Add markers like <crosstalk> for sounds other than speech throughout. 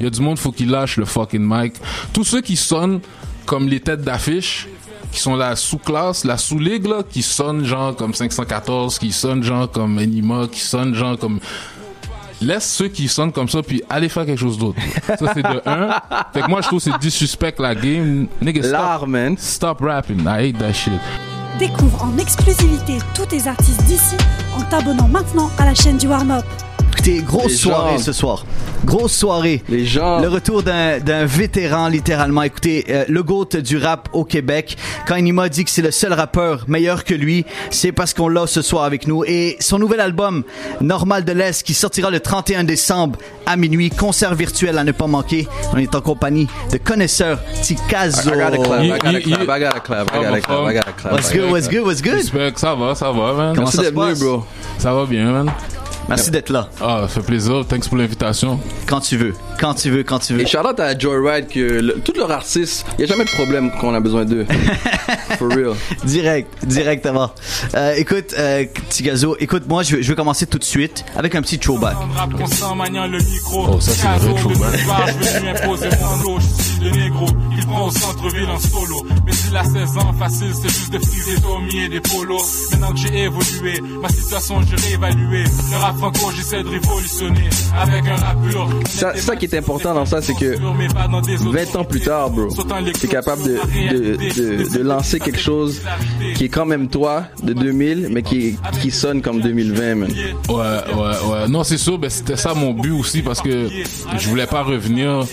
Il y a du monde, faut qu'il lâche le fucking mic. Tous ceux qui sonnent comme les têtes d'affiche, qui sont la sous-classe, la sous-ligue, là, qui sonnent genre comme 514, qui sonnent genre comme Anima, qui sonnent genre comme laisse ceux qui sonnent comme ça puis allez faire quelque chose d'autre. ça c'est de un. Fait que moi je trouve que c'est disrespect la game. Nigga stop, L'art, man. stop rapping. I hate that shit. Découvre en exclusivité tous tes artistes d'ici en t'abonnant maintenant à la chaîne du Warm-Up. Écoutez, grosse Les soirée gens. ce soir. Grosse soirée. Les gens. Le retour d'un vétéran, littéralement. Écoutez, euh, le GOAT du rap au Québec. Quand Inima dit que c'est le seul rappeur meilleur que lui, c'est parce qu'on l'a ce soir avec nous. Et son nouvel album, Normal de l'Est, qui sortira le 31 décembre à minuit. Concert virtuel à ne pas manquer. On est en compagnie de connaisseurs Tikazo. What's good, what's good, what's good? Respect, ça va, ça va, man. Comment Merci ça se venu, passe? bro? Ça va bien, man. Merci d'être là. Ah, ça fait plaisir. Thanks pour l'invitation. Quand tu veux. Quand tu veux, quand tu veux. Et shout out à Joyride que le- tous leurs artistes, il y a jamais de problème quand on a besoin d'eux. <laughs> For real. Direct, directement. Euh, écoute, euh, Tigazo, écoute, moi, je vais, je vais commencer tout de suite avec un petit throwback. Oh, ça, c'est le Caso, vrai de throwback. nulle part, je vais lui imposer mon flow. Je suis le négro, il prend au centre-ville en solo. Mais s'il a 16 ans, facile, c'est juste de friser Tommy et des polos. Maintenant que j'ai évolué, ma situation, j'ai réévalué. Le rap franco, j'essaie de révolutionner. Avec un rap pur. Ça- ça qui est important dans ça, c'est que 20 ans plus tard, bro, t'es capable de, de, de, de lancer quelque chose qui est quand même toi, de 2000, mais qui, qui sonne comme 2020, man. Ouais, ouais, ouais. Non, c'est sûr, ben, c'était ça mon but aussi parce que je voulais pas revenir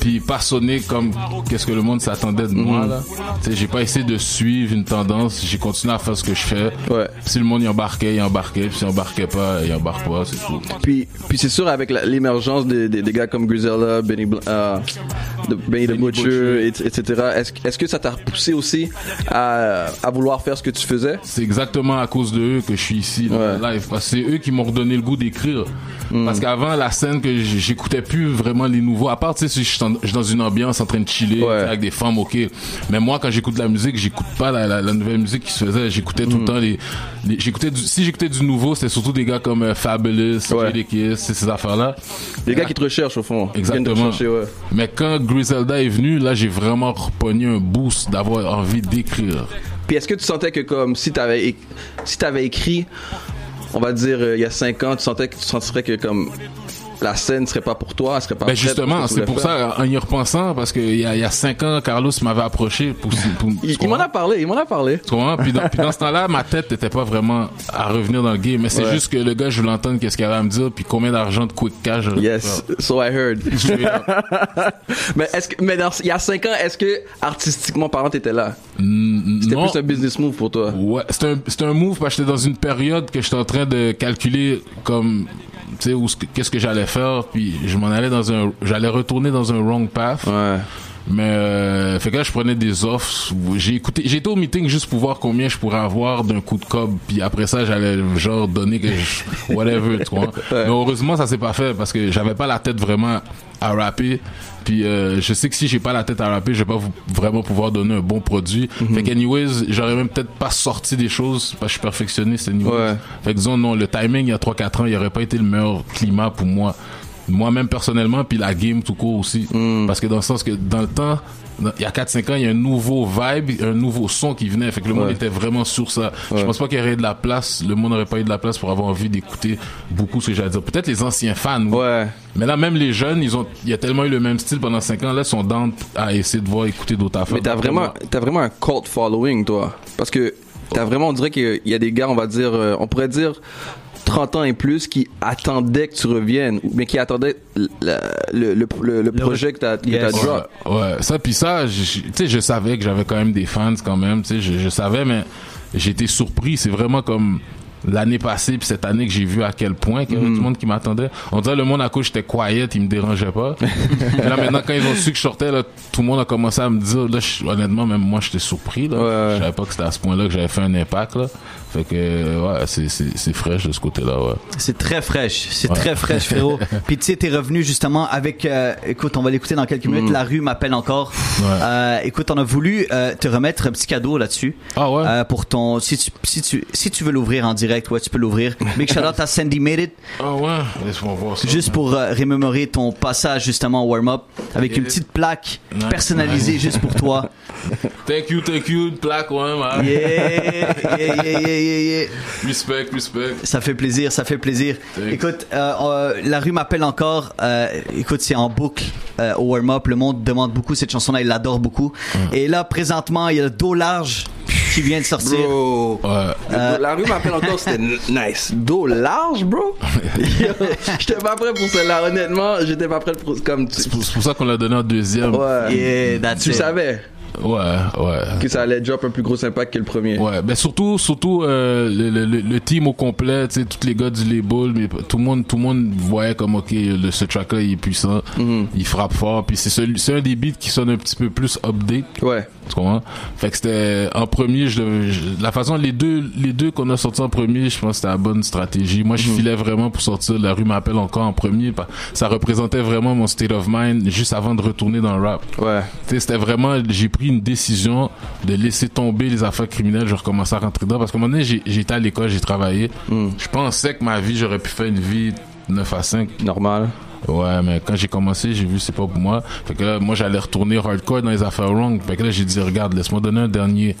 puis pas sonner comme qu'est-ce que le monde s'attendait de moi, sais, j'ai pas essayé de suivre une tendance, j'ai continué à faire ce que je fais. Ouais. Si le monde y embarquait, il embarquait, puis s'il embarquait pas, il embarque pas, c'est tout. Puis, puis c'est sûr, avec l'émergence des, des, des gars comme Griselda, Benny, Bl- euh, de- Benny the Butcher, et- etc., est-ce que ça t'a poussé aussi à, à vouloir faire ce que tu faisais? C'est exactement à cause de eux que je suis ici Ouais. live. Parce que c'est eux qui m'ont redonné le goût d'écrire. Parce qu'avant la scène que j'écoutais plus vraiment les nouveaux. À part tu sais si je suis dans une ambiance en train de chiller Ouais. avec des femmes, ok. Mais moi quand j'écoute la musique, j'écoute pas la, la, la nouvelle musique qui se faisait. J'écoutais tout le temps les, les- j'écoutais si j'écoutais du nouveau, c'était surtout des gars comme euh, Fabulous, Ouais. Kiss, ces affaires là. Des gars qui te recherchent, au fond. Qui viennent te Exactement. ouais. Mais quand Griselda est venu, là j'ai vraiment repogné un boost d'avoir envie d'écrire. Puis est-ce que tu sentais que comme si t'avais si t'avais écrit, on va dire euh, il y a cinq ans, tu sentais que tu sentirais que comme la scène serait pas pour toi, elle serait pas Ben justement, c'est pour faire? ça, en y repensant, parce qu'il y a, y a cinq ans, Carlos m'avait approché pour... pour Il, m'en a parlé, il m'en a parlé. Tu comprends? Puis dans, puis dans ce temps-là, ma tête n'était pas vraiment à revenir dans le game. Mais c'est Ouais. juste que le gars, je voulais entendre qu'est-ce qu'il avait à me dire, puis combien d'argent de quick cash. Yes, so I heard. <laughs> mais est-ce que mais dans, il y a cinq ans, est-ce que artistiquement parlant t'étais là? Mm, C'était plus un business move pour toi. Ouais, c'était un, un move parce que j'étais dans une période que j'étais en train de calculer comme, tu sais, qu'est-ce que j'allais faire, puis je m'en allais dans un, j'allais retourner dans un wrong path. Ouais. Mais euh, fait que là je prenais des offres. J'ai écouté, été au meeting juste pour voir combien je pourrais avoir d'un coup de cob. Puis après ça j'allais genre donner que je, <laughs> whatever, tu vois. Mais heureusement ça s'est pas fait parce que j'avais pas la tête vraiment à rapper. Puis euh, je sais que si j'ai pas la tête à rapper, je vais pas vous- vraiment pouvoir donner un bon produit. Fait qu'anyways, j'aurais même peut-être pas sorti des choses parce que je suis perfectionniste anyways. Ouais. Fait que disons non, le timing il y a 3-4 ans, il aurait pas été le meilleur climat pour moi. Moi-même personnellement, puis la game tout court aussi. Parce que dans le sens que dans le temps, dans- il y a 4-5 ans, il y a un nouveau vibe, un nouveau son qui venait. Fait que le monde Ouais. était vraiment sur ça. Je pense pas qu'il y aurait eu de la place, le monde n'aurait pas eu de la place pour avoir envie d'écouter beaucoup ce que j'allais dire. Peut-être les anciens fans. Ouais. Mais là, même les jeunes, ils ont, il y a tellement eu le même style pendant 5 ans, là, ils sont down à essayer de voir, écouter d'autres affaires. Mais t'as vraiment, t'as vraiment un cult following, toi. Parce que t'as vraiment, on dirait qu'il y a des gars, on va dire, euh, on pourrait dire 30 ans et plus qui attendaient que tu reviennes, mais qui attendaient le, le, le, le projet que t'as Yes. drop. Ouais, ouais. ça puis ça, tu sais, je savais que j'avais quand même des fans quand même, tu sais, je, je savais, mais été surpris. C'est vraiment comme l'année passée puis cette année que j'ai vu à quel point qu'il y avait Mm. du monde qui m'attendait. On dirait le monde à cause j'étais quiet, il me dérangeait pas. Là maintenant quand ils ont su que je sortais là, tout le monde a commencé à me dire là je- honnêtement même moi j'étais surpris là. Ouais, ouais. Je savais pas que c'était à ce point-là que j'avais fait un impact là. Fait que, ouais, c'est, fraîche de ce côté-là, ouais. C'est très fraîche, c'est très fraîche, frérot. <laughs> Puis tu sais, t'es revenu justement avec, euh, écoute, on va l'écouter dans quelques minutes. La rue m'appelle encore. Ouais. Euh, écoute, on a voulu euh, te remettre un petit cadeau là-dessus. Ah ouais? Pour ton, si tu, si tu, si tu veux l'ouvrir en direct, ouais, tu peux l'ouvrir. Big shout out à Sandy Made It, Ah ouais? Laisse-moi voir ça. juste pour remémorer ton passage justement au warm-up avec une petite plaque Nice. personnalisée juste pour toi. <laughs> Thank you, thank you, une plaque, ouais, man. Yeah, yeah, yeah, yeah, yeah, yeah. Respect, respect. Ça fait plaisir, ça fait plaisir. Thanks. Écoute, euh, euh, la rue m'appelle encore. Euh, écoute, c'est en boucle euh, au warm-up. Le monde demande beaucoup cette chanson-là, il l'adore beaucoup. Et là, présentement, il y a le dos large qui vient de sortir. Bro. Ouais. Euh, La rue m'appelle encore, c'était nice. Dos large, bro? <laughs> J'étais pas prêt pour cela, honnêtement. J'étais pas prêt pour comme tu. C'est pour, c'est pour ça qu'on l'a donné en deuxième. Ouais. Yeah, that's Tu it. savais? Ouais, ouais. que ça allait drop un plus gros impact que le premier. Ouais, ben surtout, surtout euh, le, le, le- team au complet, tu sais, tous les gars du label, mais tout le monde, tout le monde voyait comme ok, le, ce track-là il est puissant, il frappe fort, puis c'est c'est un des beats qui sonne un petit peu plus update, Ouais. tu comprends? Fait que c'était en premier, je, la façon les deux, les deux qu'on a sortis en premier, je pense que c'était la bonne stratégie. Moi, je filais vraiment pour sortir La rue m'appelle encore en premier, ça représentait vraiment mon state of mind juste avant de retourner dans le rap. Ouais. Tu sais, c'était vraiment, j'ai pris une décision de laisser tomber les affaires criminelles. Je recommençais à rentrer dedans parce qu'à un moment donné, j'étais à l'école, j'ai travaillé. Je pensais que ma vie, j'aurais pu faire une vie 9 à 5. Normal. Ouais, mais quand j'ai commencé, j'ai vu c'est pas pour moi. Fait que là, moi, j'allais retourner hardcore dans les affaires wrong. Fait que là, j'ai dit, regarde, laisse-moi donner un dernier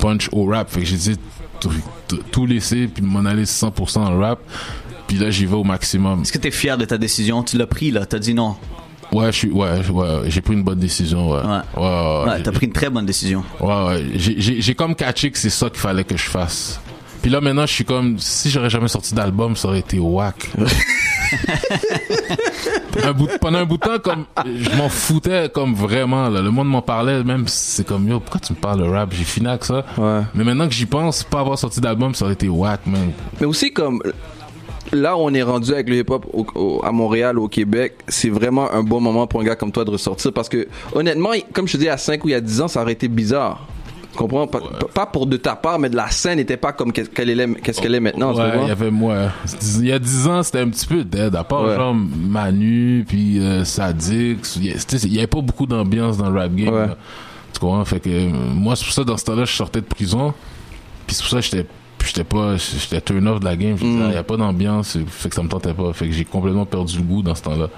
punch au rap. Fait que j'ai dit, tout laisser puis m'en aller 100% en rap. Puis là, j'y vais au maximum. Est-ce que t'es fier de ta décision? Tu l'as pris, là. T'as dit non. Ouais, je suis, ouais, ouais, j'ai pris une bonne décision, ouais. Ouais. Ouais, ouais, Ouais, t'as pris une très bonne décision. Ouais, ouais. J'ai- J'ai j'ai comme catché que c'est ça qu'il fallait que je fasse. Puis là, maintenant, je suis comme, si j'aurais jamais sorti d'album, ça aurait été whack. un bout, pendant un bout de temps, comme, je m'en foutais comme vraiment, là. Le monde m'en parlait, même, c'est comme, yo, pourquoi tu me parles de rap? J'ai fini avec ça. Ouais. Mais maintenant que j'y pense, pas avoir sorti d'album, ça aurait été whack, man. Mais aussi comme là où on est rendu avec le hip-hop à Montréal, au Québec, c'est vraiment un bon moment pour un gars comme toi de ressortir parce que honnêtement, comme je te dis, à 5 ou il y a 10 ans, ça aurait été bizarre. Tu comprends? Pas, pas pour de ta part, mais de la scène n'était pas comme qu'est-ce qu'elle est, qu'est-ce qu'elle est maintenant. Ouais, il y avait moi. Il y a 10 ans, c'était un petit peu dead. À part Ouais. genre Manu, puis euh, Sadix. Il y a- c'était- il y avait pas beaucoup d'ambiance dans le rap game. Tu comprends? Fait que euh, moi, c'est pour ça, dans ce temps-là, je sortais de prison. Puis c'est pour ça que j'étais j'étais pas j'étais turn off de la game je disais Mm. il y a pas d'ambiance fait que ça me tentait pas fait que j'ai complètement perdu le goût dans ce temps-là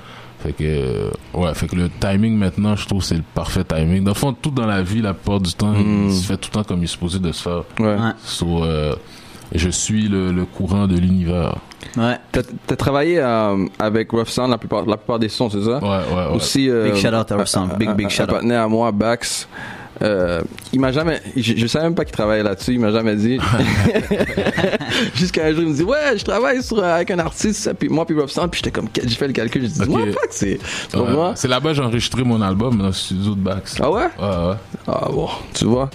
fait que euh, ouais fait que le timing maintenant je trouve c'est le parfait timing dans le fond tout dans la vie la plupart du temps Mm. il se fait tout le temps comme il est supposé de se faire Ouais. Ouais. So, euh, je suis le, le courant de l'univers. Ouais. T'as, t'as travaillé euh, avec Rough Sound la plupart, la plupart des sons, c'est ça? Ouais, ouais, ouais. Aussi, euh, Big shout out à Rough Sound. Big, big shout out. partenaire à moi, Bax. Euh, il m'a jamais, je, je savais même pas qu'il travaillait là-dessus, il m'a jamais dit. <laughs> <laughs> Jusqu'à un jour, il me dit, ouais, je travaille sur, euh, avec un artiste, puis moi, puis Rough Sound, puis j'étais comme, j'ai fait le calcul, j'ai dit, Ok. moi, fuck, c'est, pour Ouais. moi. C'est là-bas que j'ai enregistré mon album dans le studio de Bax. Ah ouais? Ouais, ouais. Ah bon, tu vois.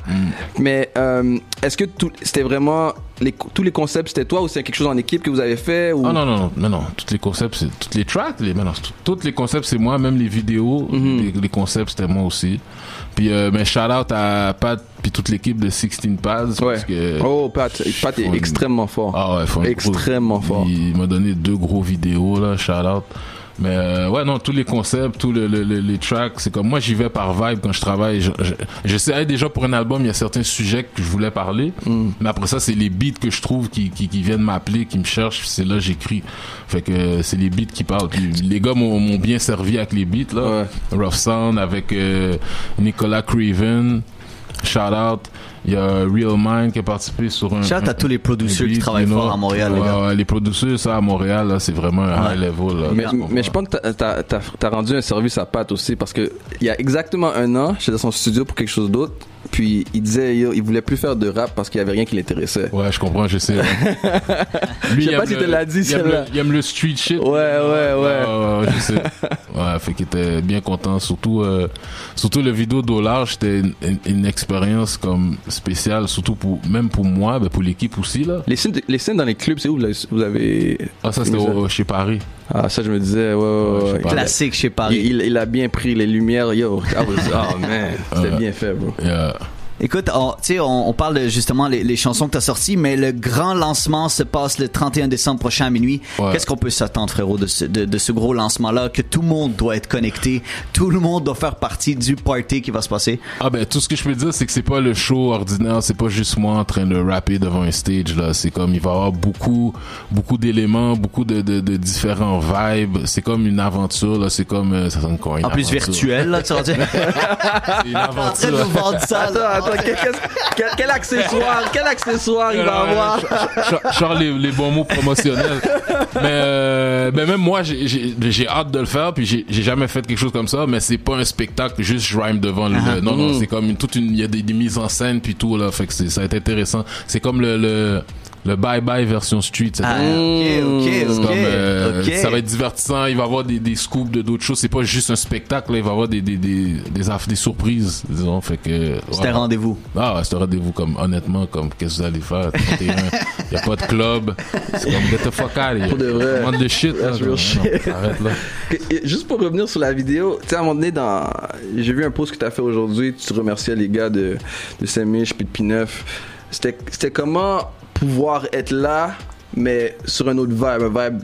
Mais, euh, est-ce que tout, c'était vraiment, les, tous les concepts, c'était toi ou c'est quelque chose en équipe que vous avez fait ou... Ah non, non, non, non, non. Tous les concepts, c'est, toutes les tracks, les, non, c'est tout- tous les concepts, c'est moi, même les vidéos, Mhm. les, les concepts, c'était moi aussi. Puis, euh, mais shout out à Pat, puis toute l'équipe de 16 Pads. Ouais. Parce que, Oh, Pat, Pat est une- extrêmement fort. Ah ouais, un gros- Extrêmement fort. Il m'a donné deux gros vidéos là, shout out. Mais euh, ouais, non, tous les concepts, tous le- le- le- les tracks, c'est comme moi j'y vais par vibe quand je travaille. Je, je, déjà pour un album, il y a certains sujets que je voulais parler, Mm. mais après ça, c'est les beats que je trouve qui, qui, qui viennent m'appeler, qui me cherchent, c'est là que j'écris. Fait que euh, c'est les beats qui parlent. Les gars m'ont m'ont bien servi avec les beats là. Rough Sound avec euh, Nicolas Craven, shout out. Il y a Real Mind qui a participé sur un. Out à tous les producers un qui travaillent fort à Montréal, les Ouais, gars. ouais, les producers, ça, à Montréal, là, c'est vraiment un Ouais. high level. Là, Mais, Tu je pense que t'as- t'as t'as- rendu un service à Pat aussi parce que il y a exactement un an, j'étais dans son studio pour quelque chose d'autre. Puis il disait, yo, il voulait plus faire de rap parce qu'il y avait rien qui l'intéressait. Ouais, je comprends, je sais. <laughs> Lui, Je sais il pas aime si le- te l'as dit, il aime, le, il aime le street shit. Ouais, ouais, ouais. ouais, je sais. Ouais, fait qu'il était bien content. Surtout, euh, surtout le vidéo Dollar, c'était une, une, une expérience comme spéciale, surtout pour, même pour moi, ben pour l'équipe aussi, là. Les scènes, les scènes dans les clubs, c'est où vous avez- vous avez. Ah, ça, c'était au- chez Paris. Ah, ça, je me disais, ouais, ouais, Classique chez Paris. il, il a bien pris les lumières, yo. Was- oh man, <laughs> c'était Ouais. bien fait, bro. Yeah. Écoute, on, tu sais, on, on parle de justement les, les chansons que tu as sorties, mais le grand lancement se passe le 31 décembre prochain à minuit. Ouais. Qu'est-ce qu'on peut s'attendre, frérot, de ce, de, de ce gros lancement-là, que tout le monde doit être connecté, tout le monde doit faire partie du party qui va se passer? Ah ben tout ce que je peux dire c'est que c'est pas le show ordinaire, c'est pas juste moi en train de rapper devant un stage là, c'est comme il va y avoir beaucoup beaucoup d'éléments, beaucoup de, de, de différents vibes, c'est comme une aventure là, c'est comme euh, ça sonne quoi une En plus aventure. virtuel, là, tu vas dire. <laughs> C'est une en train de aventure. nous vendre ça. Là. Quel, quel- quel- quel accessoire, quel accessoire il va avoir? Sors les, les bons mots promotionnels. mais, euh, ben même moi, j'ai- hâte de le faire, puis j'ai jamais fait quelque chose comme ça, mais c'est pas un spectacle, juste je rhyme devant le. Ah. Non, non, c'est comme une, toute une. Il y a des, des mises en scène, puis tout, là. Fait que ça va être intéressant. C'est comme le. le le bye bye version street Ah, ok, ok, C'est ok. comme, euh, ok. ça va être divertissant il va y avoir des, des scoops de d'autres choses c'est pas juste un spectacle là, il va y avoir des des des des, aff- des surprises disons fait que C'était ouais. rendez-vous. Ah, ouais, c'est un rendez-vous comme, honnêtement, comme, qu'est-ce que vous allez faire? Il y a pas de club. C'est comme, get the fuck out. Pour de vrai. Demande de shit, là. Non, shit. non, Arrête, là. Juste pour revenir sur la vidéo, tu sais, à un moment donné, dans... j'ai vu un post que tu as fait aujourd'hui, tu remerciais les gars de, de Saint-Mich puis de P9. C'était c'était comment pouvoir être là, mais sur un autre vibe, un vibe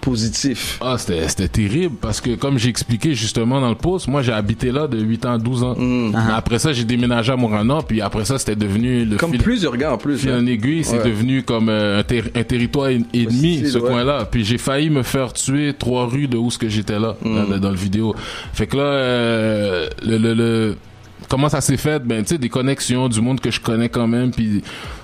positif. Ah, c'était, c'était terrible parce que, comme j'ai expliqué justement dans le post, moi, j'ai habité là de 8 ans à 12 ans. Mais après ça, j'ai déménagé à Morana, puis après ça, c'était devenu le Comme fil, plusieurs gars en plus. fil hein. en aiguille, c'est Ouais. devenu comme euh, un, ter- un territoire en- ennemi, ce ouais. coin-là. Puis j'ai failli me faire tuer trois rues de où ce que j'étais là, Mm. dans, dans le vidéo. Fait que là, euh, le, le, le- comment ça s'est fait? Ben, tu sais, des connexions, du monde que je connais quand même, puis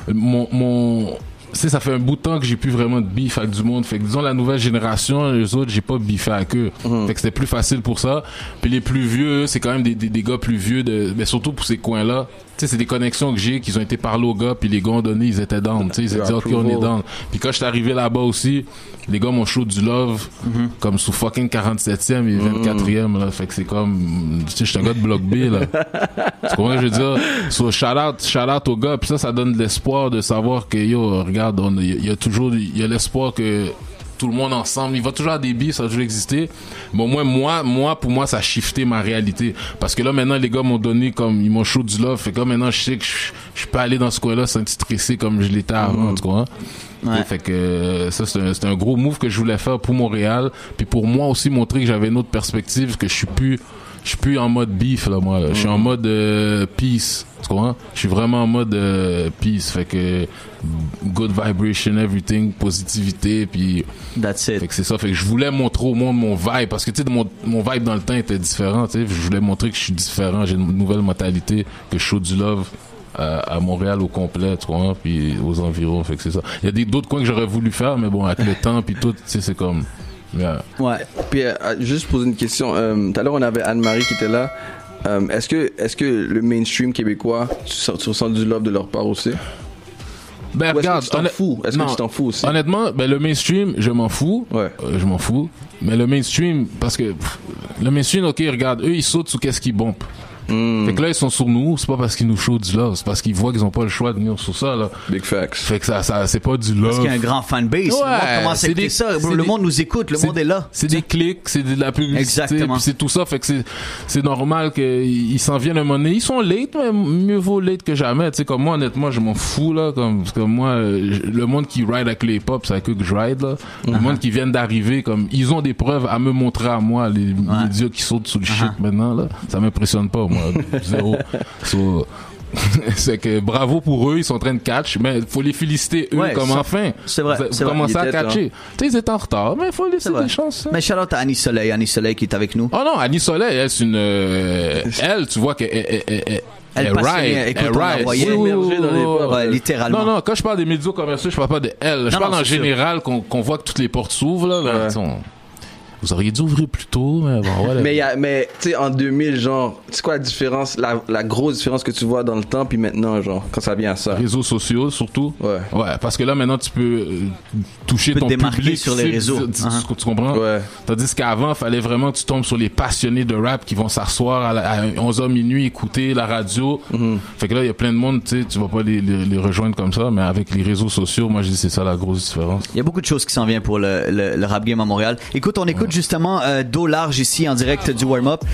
mon, mon, sais, ça fait un bout de temps que j'ai plus vraiment de beef avec du monde. Fait que disons la nouvelle génération, les autres, j'ai pas biffé avec eux. Fait que c'était plus facile pour ça. Puis les plus vieux, c'est quand même des, des, des gars plus vieux, de, mais surtout pour ces coins-là. Tu sais, c'est des connexions que j'ai, qu'ils ont été parlé aux gars, puis les gars ont donné, ils étaient down. Tu sais, ils ont dit, ok, on est down. Puis quand j'étais arrivé là-bas aussi, les gars m'ont chaud du love, comme sous fucking 47e et 24e, là. Fait que c'est comme, tu sais, je suis un gars de bloc B, là. Tu comprends je veux dire? So, shout out, shout out aux gars. Puis ça, ça donne de l'espoir de savoir que, yo, regarde, il y, a- il y a toujours, y a l'espoir que tout le monde ensemble, il va toujours avoir des billes, ça va toujours exister. Mais au moins, moi, moi, pour moi, ça a shifté ma réalité. Parce que là, maintenant, les gars m'ont donné comme, ils m'ont chaud du love. Fait que là, maintenant, je sais que je, je peux aller dans ce coin-là sans être stressé comme je l'étais avant, tu comprends? Ouais. Fait que euh, ça, c'est un, c'est un gros move que je voulais faire pour Montréal. Puis pour moi aussi, montrer que j'avais une autre perspective, que je suis plus, je suis plus en mode beef, là, moi. là. Je suis en mode euh, peace. Tu comprends? Je suis vraiment en mode euh, peace. Fait que good vibration, everything, positivité, puis That's fait it. que c'est ça. Fait que je voulais montrer au monde mon vibe parce que tu sais mon, mon vibe dans le temps était différent. Tu sais, je voulais montrer que je suis différent. J'ai une nouvelle mentalité, que je show du love à, à Montréal au complet, tu vois, puis aux environs. Fait que c'est ça. Il y a d'autres coins que j'aurais voulu faire, mais bon, avec le temps puis tout, tu sais, c'est comme. Yeah. Ouais. Puis euh, euh, juste poser une question. Euh, Tout à l'heure, on avait Anne-Marie qui était là. Est-ce que est-ce que le mainstream québécois, tu, sens- tu ressens du love de leur part aussi? Ben Ou regarde, tu t'en fous? Est-ce que tu t'en fous aussi? Honnêtement, ben le mainstream, je m'en fous. Ouais. Euh, je m'en fous. Mais le mainstream, parce que pff, le mainstream, ok, regarde, eux ils sautent sur qu'est-ce qu'ils bombent. Hmm. Fait que là ils sont sur nous, c'est pas parce qu'ils nous chaudent du love, c'est parce qu'ils voient qu'ils ont pas le choix de venir sur ça là. Big facts. Fait que ça, ça c'est pas du love. Parce qu'il y a un grand fanbase. le monde Ouais, commence à c'est écouter des- ça. Le des- monde nous écoute. Le monde est là. C'est des clics, c'est de la publicité, Exactement. puis c'est tout ça. Fait que c'est c'est normal qu'ils s'en viennent un moment donné. Ils sont late, mais mieux vaut late que jamais. Tu sais comme moi honnêtement, je m'en fous là. Comme parce que moi, le monde qui ride avec les pop, c'est avec eux que je ride là. Le monde qui viennent d'arriver, comme ils ont des preuves à me montrer à moi, les médias qui sautent sous le shit maintenant là. Ça m'impressionne pas moi, zéro. <laughs> So, <laughs> c'est que bravo pour eux, ils sont en train de catch, mais il faut les féliciter eux Ouais, comme enfin. c'est vrai, Vous, commencez Ils à étaient, catcher. Tu sais, ils étaient en retard, mais il faut laisser des chances. hein. Mais shout out à Annie Soleil. Annie Soleil qui est avec nous. Oh non, Annie Soleil, elle, c'est une, euh, elle, tu vois qu'elle, elle, elle, elle, Elle ride, écoute, elle voyait Oui, oui, oui, dans les portes. Ouais, littéralement. Non, non, quand je parle des médias commerciaux, je parle pas de elle. Je Non, parle non, en général qu'on, qu'on voit que toutes les portes s'ouvrent, là. là. Ouais. Tu sais, Vous auriez dû ouvrir plus tôt, mais bon, voilà. Mais, il y a- mais tu sais, en 2000, genre, c'est quoi la différence, la, la grosse différence que tu vois dans le temps, puis maintenant, genre, quand ça vient à ça? Réseaux sociaux surtout? Ouais. Ouais, parce que là maintenant tu peux euh, toucher Tu peux ton te démarquer public sur les réseaux. tu, tu- Uh-huh. tu comprends? Ouais. Tandis qu'avant, fallait vraiment que tu tombes sur les passionnés de rap qui vont s'asseoir à, la- à 11h minuit écouter la radio. Mm-hmm. Fait que là il y a plein de monde, tu sais, tu vas pas les, les, les rejoindre comme ça, mais avec les réseaux sociaux, moi je dis c'est ça la grosse différence. Il y a beaucoup de choses qui s'en viennent pour le, le, le rap game à Montréal. Écoute, on écoute justement euh, dos large ici en direct du warm-up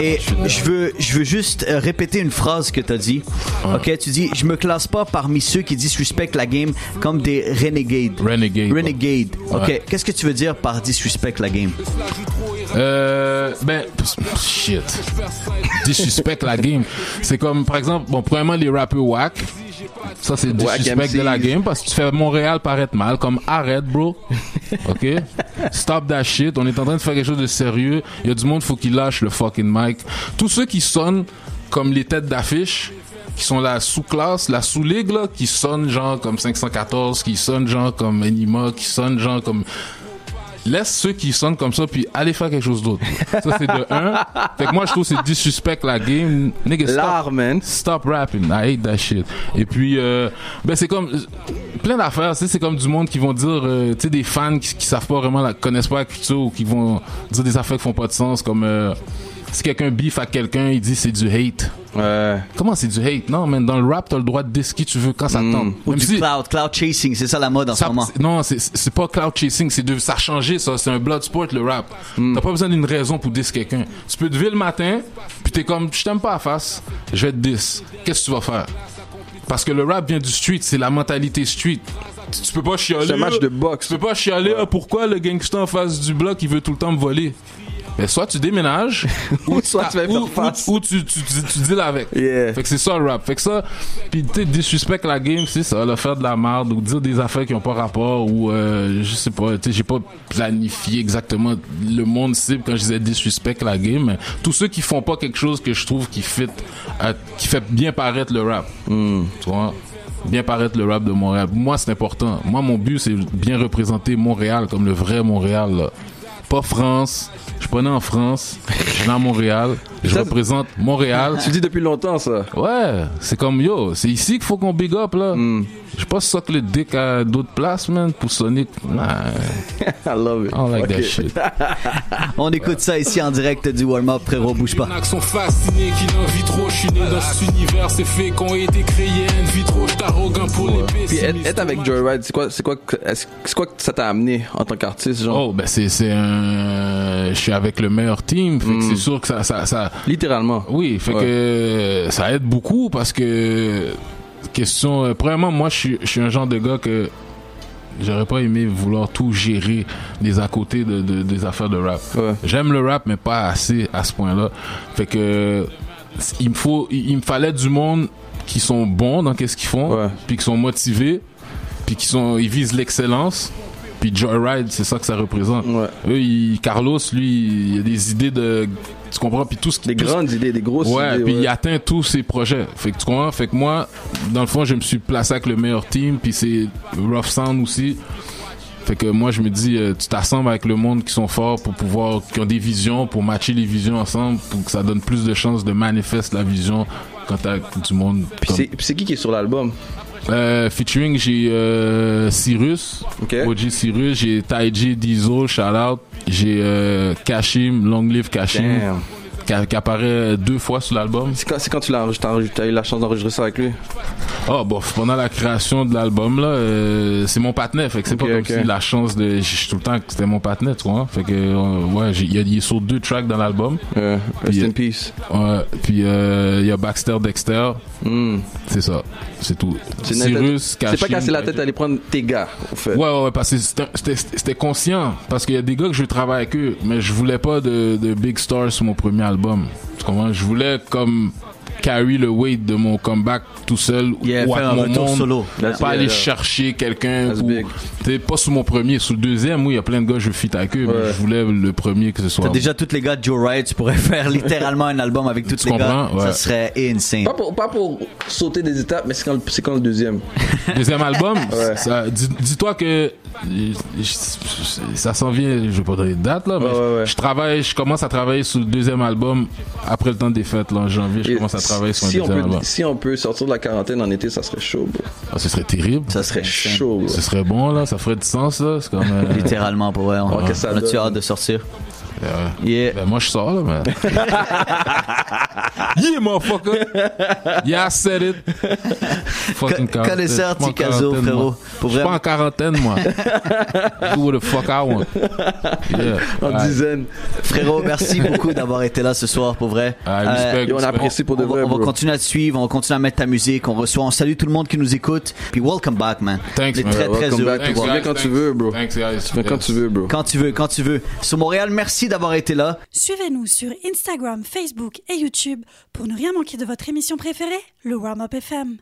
et je veux je veux juste euh, répéter une phrase que t'as dit. Ok, tu dis je me classe pas parmi ceux qui disrespectent la game comme des renegades. Renegade. Renegade. Ok, qu'est-ce que tu veux dire par disrespect la game? Euh, ben, shit. Disrespect la game. C'est comme, par exemple, bon, premièrement, les rappeurs whack. Ça, c'est Whack disrespect de la game parce que tu fais Montréal paraître mal. Comme, arrête, bro. <laughs> OK? Stop that shit. On est en train de faire quelque chose de sérieux. Il y a du monde, faut qu'il lâche le fucking mic. Tous ceux qui sonnent comme les têtes d'affiche, qui sont la sous-classe, la sous-ligue, là, qui sonnent genre comme 514, qui sonnent genre comme Enima, qui sonnent genre comme laisse ceux qui sonnent comme ça puis allez faire quelque chose d'autre. Ça c'est de un. Fait que moi je trouve que c'est disrespect la game. Nigga stop, man. stop rapping. I hate that shit. Et puis euh, ben c'est comme plein d'affaires, c'est comme du monde qui vont dire euh, tu sais des fans qui, qui savent pas vraiment la connaissent pas la culture ou qui vont dire des affaires qui font pas de sens comme euh, si quelqu'un biffe à quelqu'un, il dit c'est du hate. Ouais. Comment c'est du hate? Non, man, dans le rap, t'as le droit de dire ce que tu veux quand ça te tente. Ou Même du si- cloud, cloud chasing, c'est ça la mode en ce moment. non, c'est c'est pas cloud chasing, c'est de ça a changé ça, c'est un blood sport le rap. T'as pas besoin d'une raison pour diss quelqu'un. Tu peux te lever le matin, puis t'es comme je t'aime pas à face, je vais te diss. Qu'est-ce que tu vas faire? Parce que le rap vient du street, c'est la mentalité street. Tu, tu peux pas chialer. C'est un match de boxe. Tu peux pas chialer ah, pourquoi le gangster en face du bloc il veut tout le temps me voler? Ben, soit tu déménages, <laughs> ou, Soit tu vas ou- ou- ou tu, tu, tu, tu deals avec. Yeah. Fait que c'est ça le rap. Fait que ça, pis tu disrespect la game, c'est ça, là, faire de la merde ou dire des affaires qui ont pas rapport ou euh, je sais pas, tu sais, j'ai pas planifié exactement le monde cible quand je disais disrespect la game, tous ceux qui font pas quelque chose que je trouve qui fit, à- qui fait bien paraître le rap. Tu vois? Bien paraître le rap de Montréal. Moi, c'est important. Moi, mon but, c'est bien représenter Montréal comme le vrai Montréal, là. Pas France. Je né en France. Je suis né à Montréal. Je Ça, représente Montréal. Tu dis depuis longtemps, ça. Ouais, c'est comme yo, c'est ici qu'il faut qu'on big up là. Je pas ça que le dick à d'autres places, man, pour Sonic. Nah, <laughs> I love it. I don't like that shit. <laughs> On écoute ça ici en direct du warm-up, frérot, bouge pas. Qui sont fascinés, qui n'en vit trop. Je suis né dans cet univers, c'est fait qu'on été créé. Une vie trop, j'suis arrogant pour les Puis être, être avec Joyride, c'est quoi, c'est quoi, c'est quoi que ça t'a amené en tant qu'artiste, genre? Oh, ben c'est c'est un je suis avec le meilleur team, fait que c'est sûr que ça ça ça Littéralement. oui, fait Ouais. que ça aide beaucoup parce que question euh, premièrement moi je suis je suis un genre de gars que j'aurais pas aimé vouloir tout gérer des à côté de, de- des affaires de rap. Ouais. J'aime le rap mais pas assez à ce point-là. Fait que il me faut il, il me fallait du monde qui sont bons dans qu'est-ce qu'ils font, Ouais. puis qui sont motivés, puis qui sont ils visent l'excellence. Puis Joyride, c'est ça que ça représente. Ouais. Eux, Carlos, lui, il a des idées de, tu comprends, puis tout ce qui, Des ce- grandes idées, des grosses Ouais, idées. puis ouais. il atteint tous ses projets. Fait que tu comprends? Fait que moi, dans le fond, je me suis placé avec le meilleur team, puis c'est Rough Sound aussi. Fait que moi, je me dis, euh, tu t'assembles avec le monde qui sont forts pour pouvoir, qui ont des visions, pour matcher les visions ensemble, pour que ça donne plus de chances de manifester la vision quand t'as du monde. Puis comme- puis c'est qui qui est sur l'album? Euh, featuring, j'ai euh, Cyrus, Ok. OG Cyrus, j'ai Taiji Diesel, shout out, j'ai euh, Kashim, Long Live Kashim, qui, apparaît deux fois sur l'album. C'est quand, tu l'as t'as eu la chance d'enregistrer ça avec lui? Oh, bon, pendant la création de l'album, là, euh, c'est mon partenaire. Fait que c'est Ok, pas comme si la chance de. Tout le temps que c'était mon partenaire, tu vois. Fait que, euh, ouais, il y a- il est sur deux tracks dans l'album. Euh, rest Puis, in euh, peace. Puis euh, il y a Baxter Dexter. Hmm. C'est ça. C'est tout. C'est Cyrus, C'est pas casser la tête à aller prendre tes gars, au fait. Ouais, ouais, ouais, parce que c'était- conscient. Parce qu'il y a des gars que je veux travailler avec eux, mais je voulais pas de, de big stars sur mon premier album. Tu comprends? Je voulais comme carry le weight de mon comeback tout seul Yeah, ou avec mon monde. solo. That's- Pas yeah, aller yeah. chercher quelqu'un t'es pas sur mon premier, sur le deuxième, oui, il y a plein de gars je fit avec eux, Ouais. mais je voulais le premier que ce soit. T'as déjà tous les gars de Joe Ride, tu pourrais <laughs> faire littéralement un album avec tous les gars. comprends? Ouais. Ça serait insane. Pas pour, pas pour sauter des étapes, mais c'est quand, le- c'est quand le deuxième. Deuxième album, Ouais. ça, dis- dis-toi que ça s'en vient, je vais pas donner de date là, mais Ouais, ouais, ouais. je travaille, je commence à travailler sur le deuxième album après le temps des fêtes là, en janvier, je Et commence à travailler sur si on, deuxième peut, album. si on peut sortir de la quarantaine en été, ça serait chaud, bro. Ah, ce serait terrible. Ça serait chaud. Ce serait bon là, ça ferait du sens là, c'est comme euh, Littéralement, pour vrai. On, on a-tu hâte de sortir? Euh, Yeah. Ben, moi, je sors, là, mais. <laughs> yeah, motherfucker! Yeah, I said it! Fucking Co- connaisseur quarantaine. Je suis pas en Ticazo, quarantaine, frérot. Je suis pas en quarantaine, moi. <laughs> Do what the fuck I want. Yeah. En Alright. dizaine. Frérot, merci <laughs> beaucoup d'avoir été là ce soir, pour vrai. Euh, respect, Et on apprécie pour de on, va, vrai, on va bro. continuer à te suivre, on va continuer à mettre ta musique, on reçoit, on salue tout le monde qui nous écoute. Puis welcome back, man. Thanks, On est man. très, très Welcome heureux back. de te Tu voir. viens quand tu veux, bro. Thanks, guys. Quand tu veux, bro. Quand tu veux, quand tu veux. Sur Montréal, d'avoir été là. Suivez-nous sur Instagram, Facebook et YouTube pour ne rien manquer de votre émission préférée, le Warm Up FM.